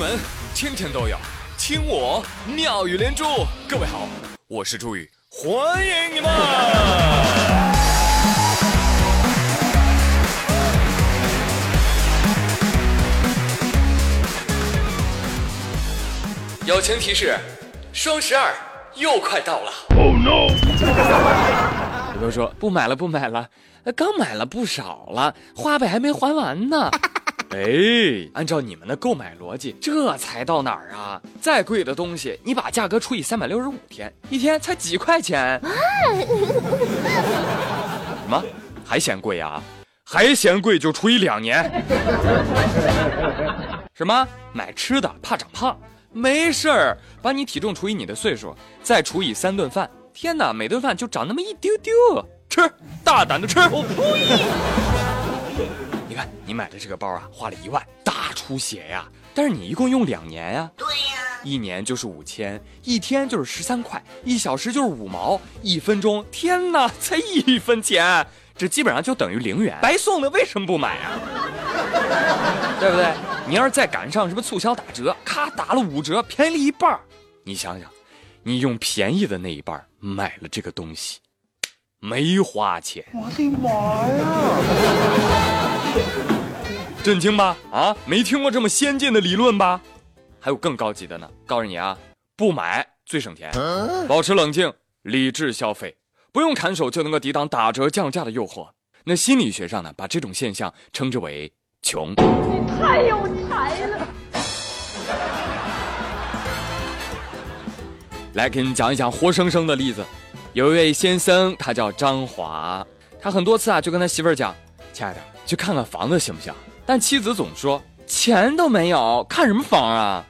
闻天天都有，听我妙语连珠。各位好，我是朱宇，欢迎你们！友情提示：双十二又快到了。Oh no！有朋友说不买了，不买了，刚买了不少了，花呗还没还完呢。哎，按照你们的购买逻辑，这才到哪儿啊？再贵的东西，你把价格除以三百六十五天，一天才几块钱？什么？还嫌贵啊？还嫌贵就除以两年。什么？买吃的怕长胖？没事儿，把你体重除以你的岁数，再除以三顿饭。天哪，每顿饭就长那么一丢丢，吃，大胆的吃。我呸！你买的这个包啊，花了一万，大出血呀！但是你一共用两年呀，对呀，一年就是五千，一天就是十三块，一小时就是五毛，一分钟，天哪，才一分钱，这基本上就等于零元，白送的，为什么不买啊？对不对？你要是再赶上什么促销打折，咔打了五折，便宜了一半你想想，你用便宜的那一半买了这个东西，没花钱，我的妈呀！震惊吧？啊，没听过这么先进的理论吧？还有更高级的呢！告诉你啊，不买最省钱，保持冷静，理智消费，不用砍手就能够抵挡打折降价的诱惑。那心理学上呢，把这种现象称之为“穷”。你太有才了！来给你讲一讲活生生的例子。有一位先生，他叫张华，他很多次啊就跟他媳妇儿讲：“亲爱的，去看看房子行不行？”但妻子总说钱都没有，看什么房啊？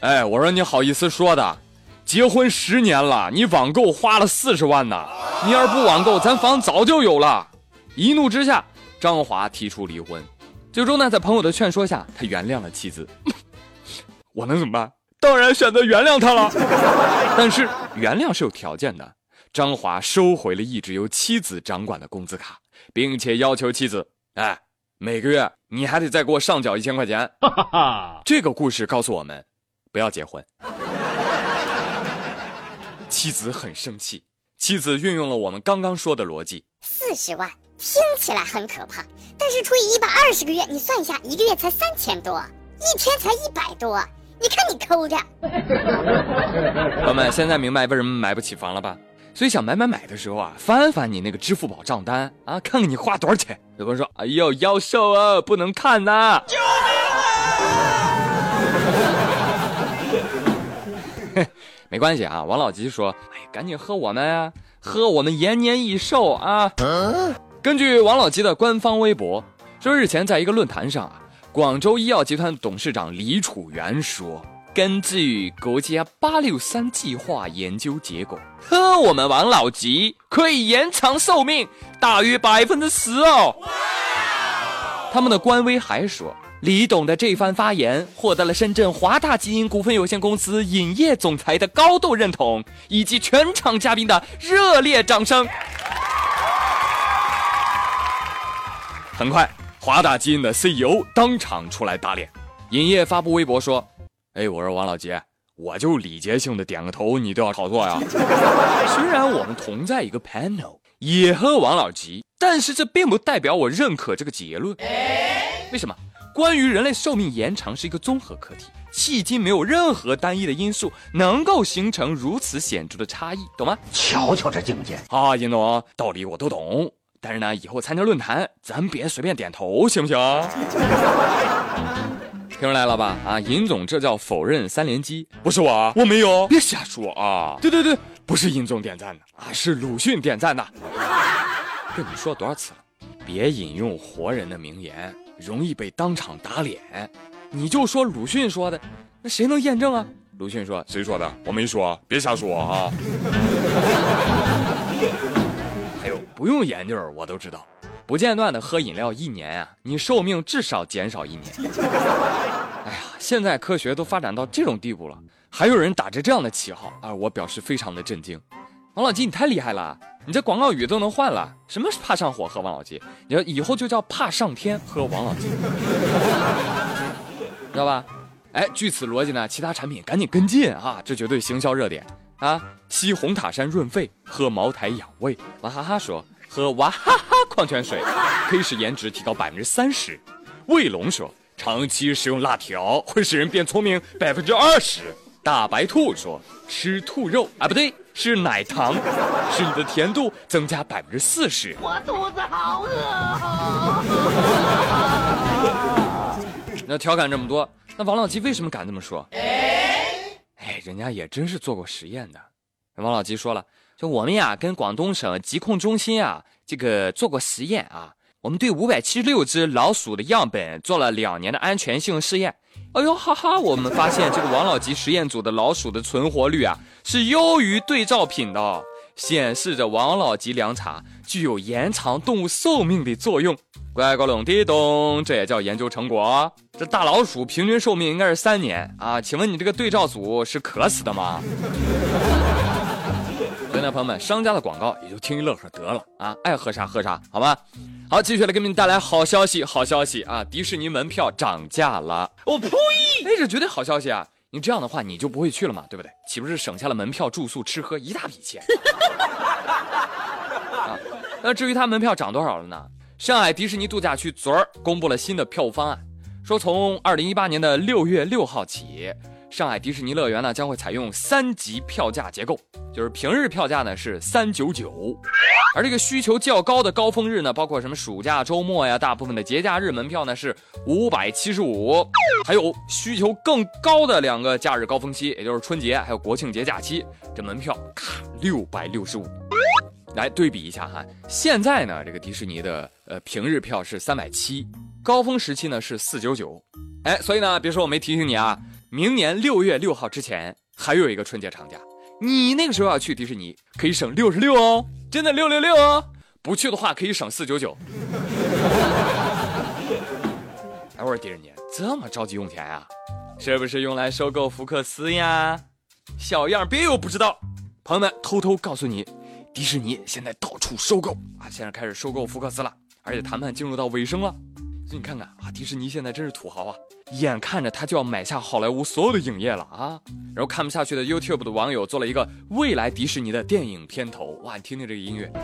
哎，我说你好意思说的？结婚十年了，你网购花了四十万呢。你要是不网购，咱房早就有了。一怒之下，张华提出离婚。最终呢，在朋友的劝说下，他原谅了妻子。我能怎么办？当然选择原谅他了。但是原谅是有条件的。张华收回了一直由妻子掌管的工资卡，并且要求妻子，哎。每个月你还得再给我上缴一千块钱。这个故事告诉我们，不要结婚。妻子很生气，妻子运用了我们刚刚说的逻辑。四十万听起来很可怕，但是除以一百二十个月，你算一下，一个月才三千多，一天才一百多，你看你抠的。朋友们，现在明白为什么买不起房了吧？所以想买买买的时候啊，翻翻你那个支付宝账单啊，看看你花多少钱。有朋友说：“哎呦，妖兽啊，不能看呐！”救命啊！没关系啊，王老吉说：“哎，赶紧喝我们啊，喝我们延年益寿啊！”根据王老吉的官方微博说，日前在一个论坛上啊，广州医药集团董事长李楚元说。根据国家八六三计划研究结果，喝我们王老吉可以延长寿命大约百分之十哦。他们的官微还说，李董的这番发言获得了深圳华大基因股份有限公司影业总裁的高度认同，以及全场嘉宾的热烈掌声。很快，华大基因的 CEO 当场出来打脸，影业发布微博说。哎，我说王老吉，我就礼节性的点个头，你都要炒作呀？虽然我们同在一个 panel，也和王老吉，但是这并不代表我认可这个结论。为什么？关于人类寿命延长是一个综合课题，迄今没有任何单一的因素能够形成如此显著的差异，懂吗？瞧瞧这境界啊，尹总，道理我都懂，但是呢，以后参加论坛，咱别随便点头，行不行？听出来了吧？啊，尹总，这叫否认三连击，不是我，我没有，别瞎说啊！对对对，不是尹总点赞的啊，是鲁迅点赞的。跟你说多少次了，别引用活人的名言，容易被当场打脸。你就说鲁迅说的，那谁能验证啊？鲁迅说，谁说的？我没说，别瞎说啊！还有，不用研究，我都知道。不间断的喝饮料一年啊，你寿命至少减少一年。哎呀，现在科学都发展到这种地步了，还有人打着这样的旗号啊，我表示非常的震惊。王老吉，你太厉害了，你这广告语都能换了。什么是怕上火喝王老吉？你说以后就叫怕上天喝王老吉，知道吧？哎，据此逻辑呢，其他产品赶紧跟进啊，这绝对行销热点啊！吸红塔山润肺，喝茅台养胃。娃哈哈说，喝娃哈哈矿泉水可以使颜值提高百分之三十。卫龙说，长期食用辣条会使人变聪明百分之二十。大白兔说，吃兔肉啊，不对，是奶糖，使你的甜度增加百分之四十。我肚子好饿。那调侃这么多，那王老吉为什么敢这么说？哎，人家也真是做过实验的。王老吉说了，就我们呀，跟广东省疾控中心啊，这个做过实验啊。我们对五百七十六只老鼠的样本做了两年的安全性试验。哎呦哈哈，我们发现这个王老吉实验组的老鼠的存活率啊，是优于对照品的，显示着王老吉凉茶具有延长动物寿命的作用。乖乖隆滴咚，这也叫研究成果？这大老鼠平均寿命应该是三年啊？请问你这个对照组是渴死的吗？所以呢，朋友们，商家的广告也就听一乐呵得了啊，爱喝啥喝啥，好吧？好，继续来给你们带来好消息，好消息啊！迪士尼门票涨价了，我呸！哎，这绝对好消息啊！你这样的话，你就不会去了嘛，对不对？岂不是省下了门票、住宿、吃喝一大笔钱？啊，那至于它门票涨多少了呢？上海迪士尼度假区昨儿公布了新的票务方案，说从二零一八年的六月六号起，上海迪士尼乐园呢将会采用三级票价结构，就是平日票价呢是三九九，而这个需求较高的高峰日呢，包括什么暑假、周末呀，大部分的节假日门票呢是五百七十五，还有需求更高的两个假日高峰期，也就是春节还有国庆节假期，这门票咔六百六十五。来对比一下哈，现在呢，这个迪士尼的呃平日票是三百七，高峰时期呢是四九九，哎，所以呢，别说我没提醒你啊，明年六月六号之前还有一个春节长假，你那个时候要去迪士尼可以省六十六哦，真的六六六哦，不去的话可以省四九九。哎，我说迪士尼这么着急用钱啊，是不是用来收购福克斯呀？小样别以为我不知道，朋友们偷偷告诉你。迪士尼现在到处收购啊，现在开始收购福克斯了，而且谈判进入到尾声了。所以你看看啊，迪士尼现在真是土豪啊，眼看着他就要买下好莱坞所有的影业了啊。然后看不下去的 YouTube 的网友做了一个未来迪士尼的电影片头，哇，你听听这个音乐。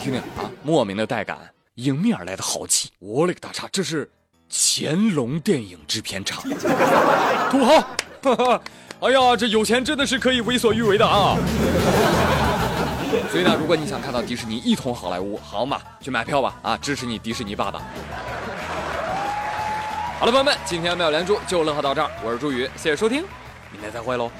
听听啊，莫名的带感。迎面而来的豪气，我勒个大叉！这是乾隆电影制片厂，土豪！哎呀，这有钱真的是可以为所欲为的啊！所以呢，如果你想看到迪士尼一统好莱坞，好嘛，去买票吧！啊，支持你迪士尼爸爸！好了，朋友们，今天妙连珠就乐呵到这儿，我是朱宇，谢谢收听，明天再会喽。